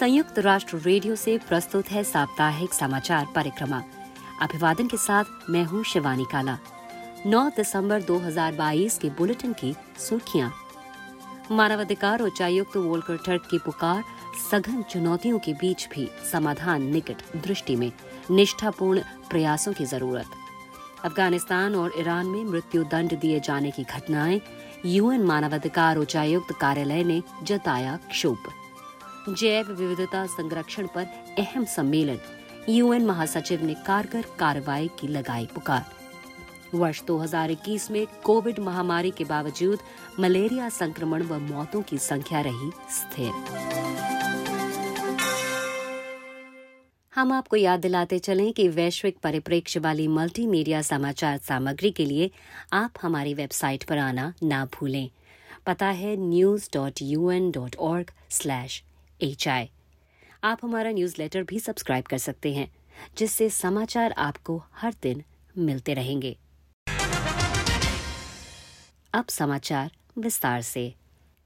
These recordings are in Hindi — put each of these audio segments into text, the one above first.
संयुक्त राष्ट्र रेडियो से प्रस्तुत है साप्ताहिक समाचार परिक्रमा। अभिवादन के साथ मैं हूँ शिवानी काला। 9 दिसंबर 2022 के बुलेटिन की सुर्खियाँ। मानवाधिकार उच्चायुक्त वोल्कर टर्क की पुकार, सघन चुनौतियों के बीच भी समाधान निकट दृष्टि में, निष्ठापूर्ण प्रयासों की ज़रूरत। अफ़गानिस्तान और ईरान में मृत्यु दंड दिए जाने की घटनाएँ, यूएन मानवाधिकार उच्चायुक्त कार्यालय ने जताया क्षोभ। जैव विविधता संरक्षण पर अहम सम्मेलन। यूएन महासचिव ने कारगर कार्रवाई की लगाई पुकार। वर्ष 2021 में कोविड महामारी के बावजूद मलेरिया संक्रमण व मौतों की संख्या रही स्थिर। हम आपको याद दिलाते चलें कि वैश्विक परिप्रेक्ष्य वाली मल्टीमीडिया समाचार सामग्री के लिए आप हमारी वेबसाइट पर आना ना भूलें। पता है news dot U N dot org slash H I आप हमारा न्यूज़ लेटर भी सब्सक्राइब कर सकते हैं, जिससे समाचार आपको हर दिन मिलते रहेंगे। अब समाचार विस्तार से।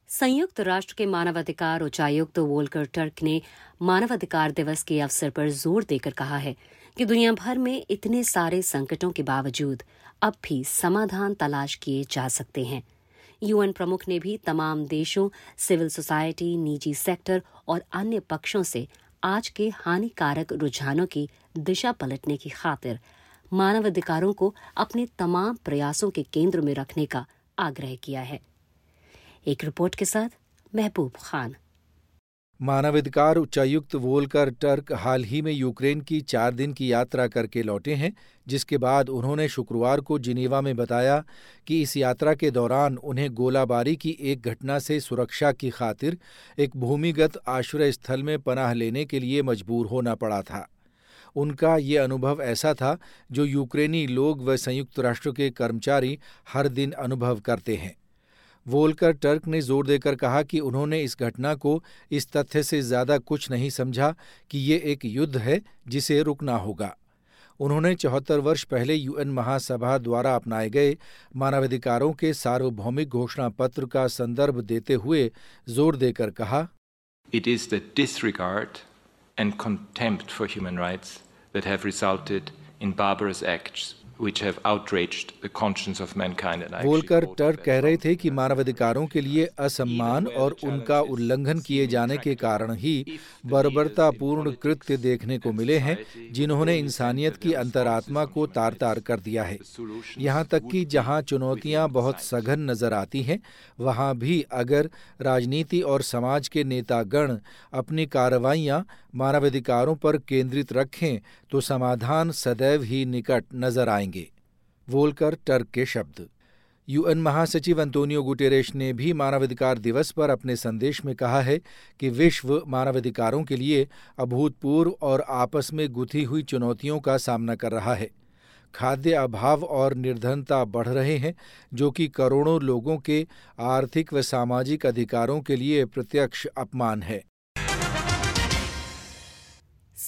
संयुक्त राष्ट्र के मानवाधिकार उच्चायुक्त वोल्कर टर्क ने मानवाधिकार दिवस के अवसर पर ज़ोर देकर कहा है कि दुनिया भर में इतने सारे संकटों के बावजूद अब भी समाधान तलाश किए जा सकते हैं। यूएन प्रमुख ने भी तमाम देशों, सिविल सोसाइटी, निजी सेक्टर और अन्य पक्षों से आज के हानिकारक रुझानों की दिशा पलटने की खातिर मानवाधिकारों को अपने तमाम प्रयासों के केंद्र में रखने का आग्रह किया है। एक रिपोर्ट के साथ महबूब खान। मानवाधिकार उच्चायुक्त वोलकर टर्क हाल ही में यूक्रेन की चार दिन की यात्रा करके लौटे हैं, जिसके बाद उन्होंने शुक्रवार को जिनेवा में बताया कि इस यात्रा के दौरान उन्हें गोलाबारी की एक घटना से सुरक्षा की खातिर एक भूमिगत आश्रय स्थल में पनाह लेने के लिए मजबूर होना पड़ा था। उनका ये अनुभव ऐसा था जो यूक्रेनी लोग व संयुक्त राष्ट्र के कर्मचारी हर दिन अनुभव करते हैं। वोलकर टर्क ने ज़ोर देकर कहा कि उन्होंने इस घटना को इस तथ्य से ज़्यादा कुछ नहीं समझा कि ये एक युद्ध है जिसे रुकना होगा। उन्होंने चौहत्तर वर्ष पहले यूएन महासभा द्वारा अपनाए गए मानवाधिकारों के सार्वभौमिक घोषणा पत्र का संदर्भ देते हुए ज़ोर देकर कहा it is the disregard and contempt for human rights that have resulted in barbarous acts Volker Turk कह रहे थे कि मानवाधिकारों के लिए असम्मान और उनका उल्लंघन किए जाने के कारण ही बर्बरतापूर्ण कृत्य देखने को मिले हैं जिन्होंने इंसानियत की अंतरात्मा को तार तार कर दिया है। यहाँ तक कि जहाँ चुनौतियाँ बहुत सघन नज़र आती हैं वहाँ भी अगर राजनीति और समाज के नेतागण अपनी कार्रवाइयाँ मानवाधिकारों पर केंद्रित रखें तो समाधान सदैव ही निकट नज़र आएँगे। वोलकर टर्क के शब्द। यूएन महासचिव अंतोनियो गुटेरेश ने भी मानवाधिकार दिवस पर अपने संदेश में कहा है कि विश्व मानवाधिकारों के लिए अभूतपूर्व और आपस में गुथी हुई चुनौतियों का सामना कर रहा है। खाद्य अभाव और निर्धनता बढ़ रहे हैं, जो कि करोड़ों लोगों के आर्थिक व सामाजिक अधिकारों के लिए प्रत्यक्ष अपमान है।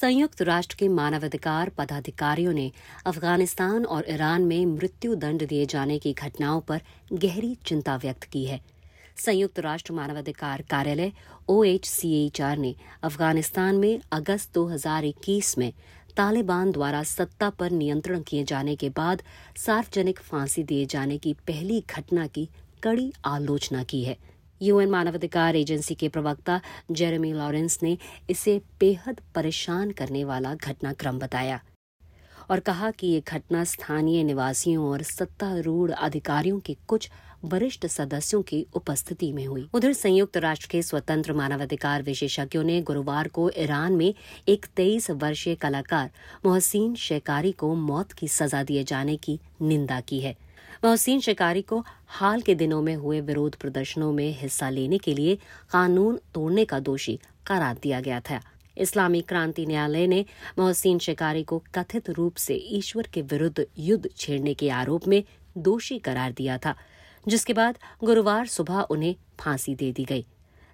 संयुक्त राष्ट्र के मानवाधिकार पदाधिकारियों ने अफ़गानिस्तान और ईरान में मृत्यु दंड दिए जाने की घटनाओं पर गहरी चिंता व्यक्त की है। संयुक्त राष्ट्र मानवाधिकार कार्यालय ओएचसीएचआर ने अफ़गानिस्तान में अगस्त 2021 में तालिबान द्वारा सत्ता पर नियंत्रण किए जाने के बाद सार्वजनिक फांसी दिए जाने की पहली घटना की कड़ी आलोचना की है। यूएन मानवाधिकार एजेंसी के प्रवक्ता जेरेमी लॉरेंस ने इसे बेहद परेशान करने वाला घटनाक्रम बताया और कहा कि ये घटना स्थानीय निवासियों और सत्तारूढ़ अधिकारियों के कुछ वरिष्ठ सदस्यों की उपस्थिति में हुई। उधर संयुक्त राष्ट्र के स्वतंत्र मानवाधिकार विशेषज्ञों ने गुरुवार को ईरान में एक तेईस वर्षीय कलाकार मोहसिन शेकारी को मौत की सजा दिए जाने की निंदा की है। मोहसिन शिकारी को हाल के दिनों में हुए विरोध प्रदर्शनों में हिस्सा लेने के लिए कानून तोड़ने का दोषी करार दिया गया था। इस्लामी क्रांति न्यायालय ने मोहसिन शिकारी को कथित रूप से ईश्वर के विरुद्ध युद्ध छेड़ने के आरोप में दोषी करार दिया था, जिसके बाद गुरुवार सुबह उन्हें फांसी दे दी गई।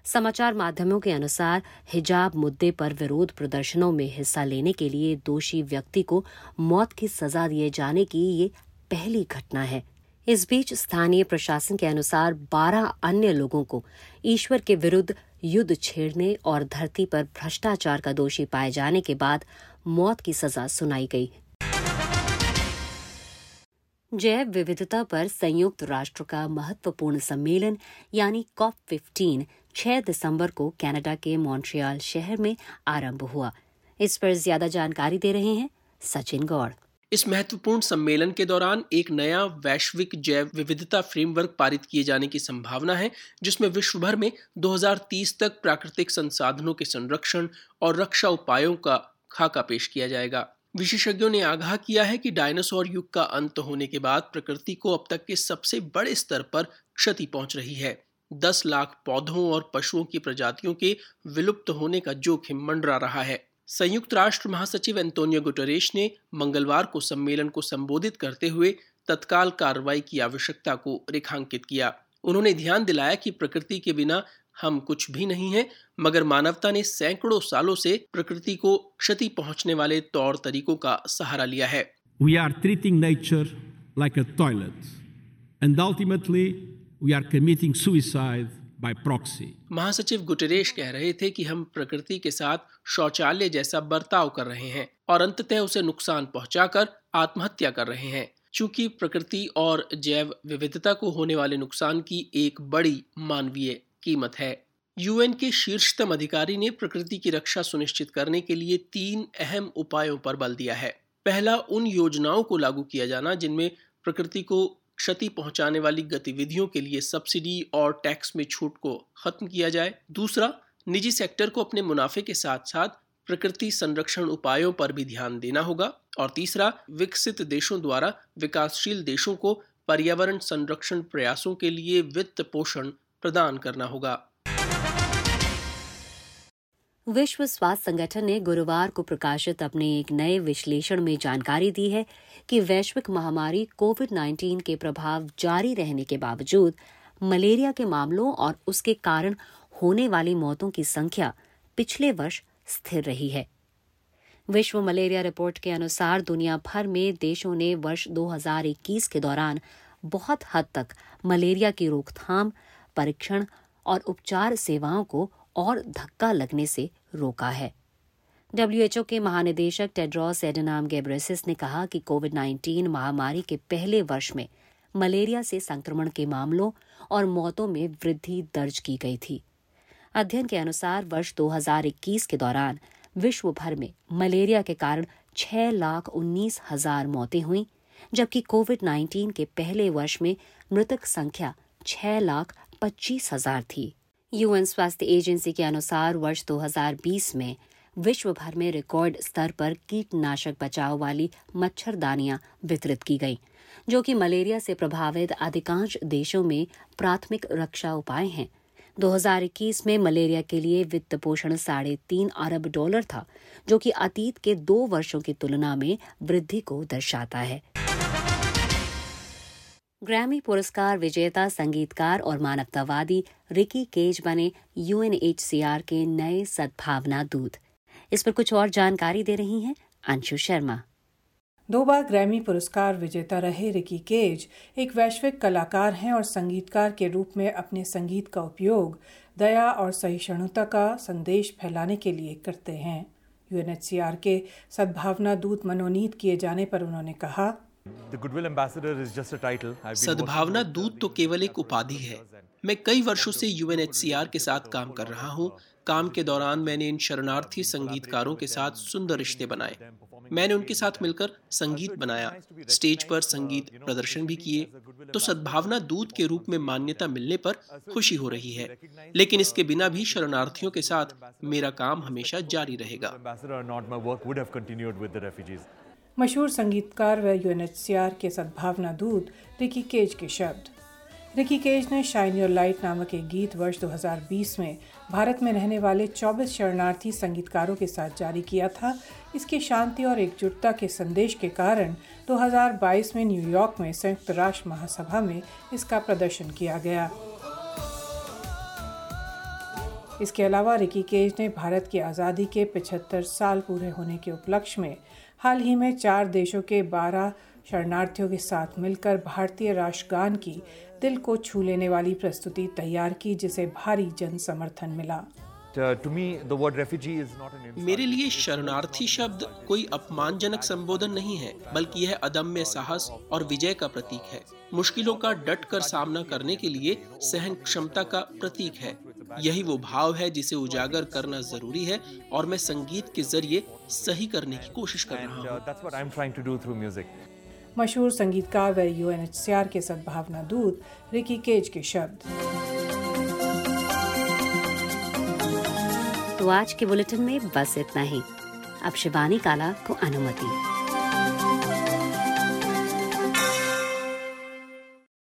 समाचार माध्यमों के अनुसार हिजाब मुद्दे पर विरोध प्रदर्शनों में हिस्सा लेने के लिए दोषी व्यक्ति को मौत की सजा दिए जाने की ये पहली घटना है। इस बीच स्थानीय प्रशासन के अनुसार 12 अन्य लोगों को ईश्वर के विरुद्ध युद्ध छेड़ने और धरती पर भ्रष्टाचार का दोषी पाए जाने के बाद मौत की सजा सुनाई गई। जैव विविधता पर संयुक्त राष्ट्र का महत्वपूर्ण सम्मेलन, यानी कॉप 15 6 दिसंबर को कनाडा के मॉन्ट्रियल शहर में आरंभ हुआ। इस पर ज़्यादा जानकारी दे रहे हैं सचिन गौड़। इस महत्वपूर्ण सम्मेलन के दौरान एक नया वैश्विक जैव विविधता फ्रेमवर्क पारित किए जाने की संभावना है, जिसमें विश्व भर में 2030 तक प्राकृतिक संसाधनों के संरक्षण और रक्षा उपायों का खाका पेश किया जाएगा। विशेषज्ञों ने आगाह किया है कि डायनासोर युग का अंत होने के बाद प्रकृति को अब तक के सबसे बड़े स्तर पर क्षति पहुँच रही है। दस लाख पौधों और पशुओं की प्रजातियों के विलुप्त होने का जोखिम मंडरा रहा है। संयुक्त राष्ट्र महासचिव एंटोनियो गुटरेश ने मंगलवार को सम्मेलन को संबोधित करते हुए तत्काल कार्रवाई की आवश्यकता को रेखांकित किया। उन्होंने ध्यान दिलाया कि प्रकृति के बिना हम कुछ भी नहीं है, मगर मानवता ने सैकड़ों सालों से प्रकृति को क्षति पहुँचने वाले तौर तरीकों का सहारा लिया है। We are treating nature like a toilet, and ultimately, we are committing suicide by proxy. महासचिव गुटरेश कह रहे थे कि हम प्रकृति के साथ शौचालय जैसा बर्ताव कर रहे हैं और अंततः उसे नुकसान पहुंचाकर आत्महत्या कर रहे हैं। चूँकि प्रकृति और जैव विविधता को होने वाले नुकसान की एक बड़ी मानवीय कीमत है। यूएन के शीर्षतम अधिकारी ने प्रकृति की रक्षा सुनिश्चित करने के लिए तीन अहम उपायों पर बल दिया है। पहला, उन योजनाओं को लागू किया जाना जिनमें प्रकृति को क्षति पहुँचाने वाली गतिविधियों के लिए सब्सिडी और टैक्स में छूट को खत्म किया जाए। दूसरा, निजी सेक्टर को अपने मुनाफे के साथ साथ प्रकृति संरक्षण उपायों पर भी ध्यान देना होगा। और तीसरा, विकसित देशों द्वारा विकासशील देशों को पर्यावरण संरक्षण प्रयासों के लिए वित्त पोषण प्रदान करना होगा। विश्व स्वास्थ्य संगठन ने गुरुवार को प्रकाशित अपने एक नए विश्लेषण में जानकारी दी है कि वैश्विक महामारी कोविड 19 के प्रभाव जारी रहने के बावजूद मलेरिया के मामलों और उसके कारण होने वाली मौतों की संख्या पिछले वर्ष स्थिर रही है। विश्व मलेरिया रिपोर्ट के अनुसार दुनिया भर में देशों ने वर्ष 2021 के दौरान बहुत हद तक मलेरिया की रोकथाम, परीक्षण और उपचार सेवाओं को और धक्का लगने से रोका है। डब्ल्यूएचओ के महानिदेशक टेड्रॉस एडनाम गेब्रेसिस ने कहा कि कोविड 19 महामारी के पहले वर्ष में मलेरिया से संक्रमण के मामलों और मौतों में वृद्धि दर्ज की गई थी। अध्ययन के अनुसार वर्ष 2021 के दौरान विश्व भर में मलेरिया के कारण छह लाख उन्नीस हज़ार मौतें हुई, जबकि कोविड 19 के पहले वर्ष में मृतक संख्या छह लाख पच्चीस हज़ार थी। यूएन स्वास्थ्य एजेंसी के अनुसार वर्ष 2020 में विश्व भर में रिकॉर्ड स्तर पर कीटनाशक बचाव वाली मच्छरदानियाँ वितरित की गईं, जो कि मलेरिया से प्रभावित अधिकांश देशों में प्राथमिक रक्षा उपाय हैं। 2021 में मलेरिया के लिए वित्त पोषण साढ़े तीन अरब डॉलर था जो कि अतीत के दो वर्षों की तुलना में वृद्धि को दर्शाता है। ग्रैमी पुरस्कार विजेता, संगीतकार और मानवतावादी रिकी केज बने यूएनएचसीआर के नए सद्भावना दूत। इस पर कुछ और जानकारी दे रही हैं अंशु शर्मा। दो बार ग्रैमी पुरस्कार विजेता रहे रिकी केज। एक वैश्विक कलाकार हैं और संगीतकार के रूप में अपने संगीत का उपयोग दया और सहिष्णुता का संदेश फैलाने के लिए करते हैं। यूएनएचसीआर के सद्भावना दूत मनोनीत किए जाने पर उन्होंने कहा सद्भावना दूत तो केवल एक उपाधि है। मैं कई वर्षों से यूएनएचसीआर के साथ काम कर रहा हूँ। काम के दौरान मैंने इन शरणार्थी संगीतकारों के साथ सुंदर रिश्ते बनाए। मैंने उनके साथ मिलकर संगीत बनाया स्टेज पर संगीत प्रदर्शन भी किए। तो सद्भावना दूत के रूप में मान्यता मिलने पर खुशी हो रही है। लेकिन इसके बिना भी शरणार्थियों के साथ मेरा काम हमेशा जारी रहेगा। मशहूर संगीतकार व यूएनएचसीआर के सद्भावना दूत रिकी केज के शब्द। रिकी केज ने शाइन योर लाइट नामक एक गीत वर्ष 2020 में भारत में रहने वाले 24 शरणार्थी संगीतकारों के साथ जारी किया था। इसकी शांति और एकजुटता के संदेश के कारण 2022 में न्यूयॉर्क में संयुक्त राष्ट्र महासभा में इसका प्रदर्शन किया गया। इसके अलावा रिकी केज ने भारत की आज़ादी के 75 साल पूरे होने के उपलक्ष्य में हाल ही में चार देशों के 12 शरणार्थियों के साथ मिलकर भारतीय राष्ट्रगान की दिल को छू लेने वाली प्रस्तुति तैयार की जिसे भारी जन समर्थन मिला मेरे लिए शरणार्थी शब्द कोई अपमानजनक संबोधन नहीं है बल्कि यह अदम्य साहस और विजय का प्रतीक है। मुश्किलों का डट कर सामना करने के लिए सहन क्षमता का प्रतीक है। यही वो भाव है जिसे उजागर करना ज़रूरी है और मैं संगीत के ज़रिए सही करने की कोशिश कर रहा हूँ। मशहूर संगीतकार व यूएनएचसीआर के सद्भावना दूत रिकी केज के शब्द। तो आज के बुलेटिन में बस इतना ही। अब शिवानी काला को अनुमति।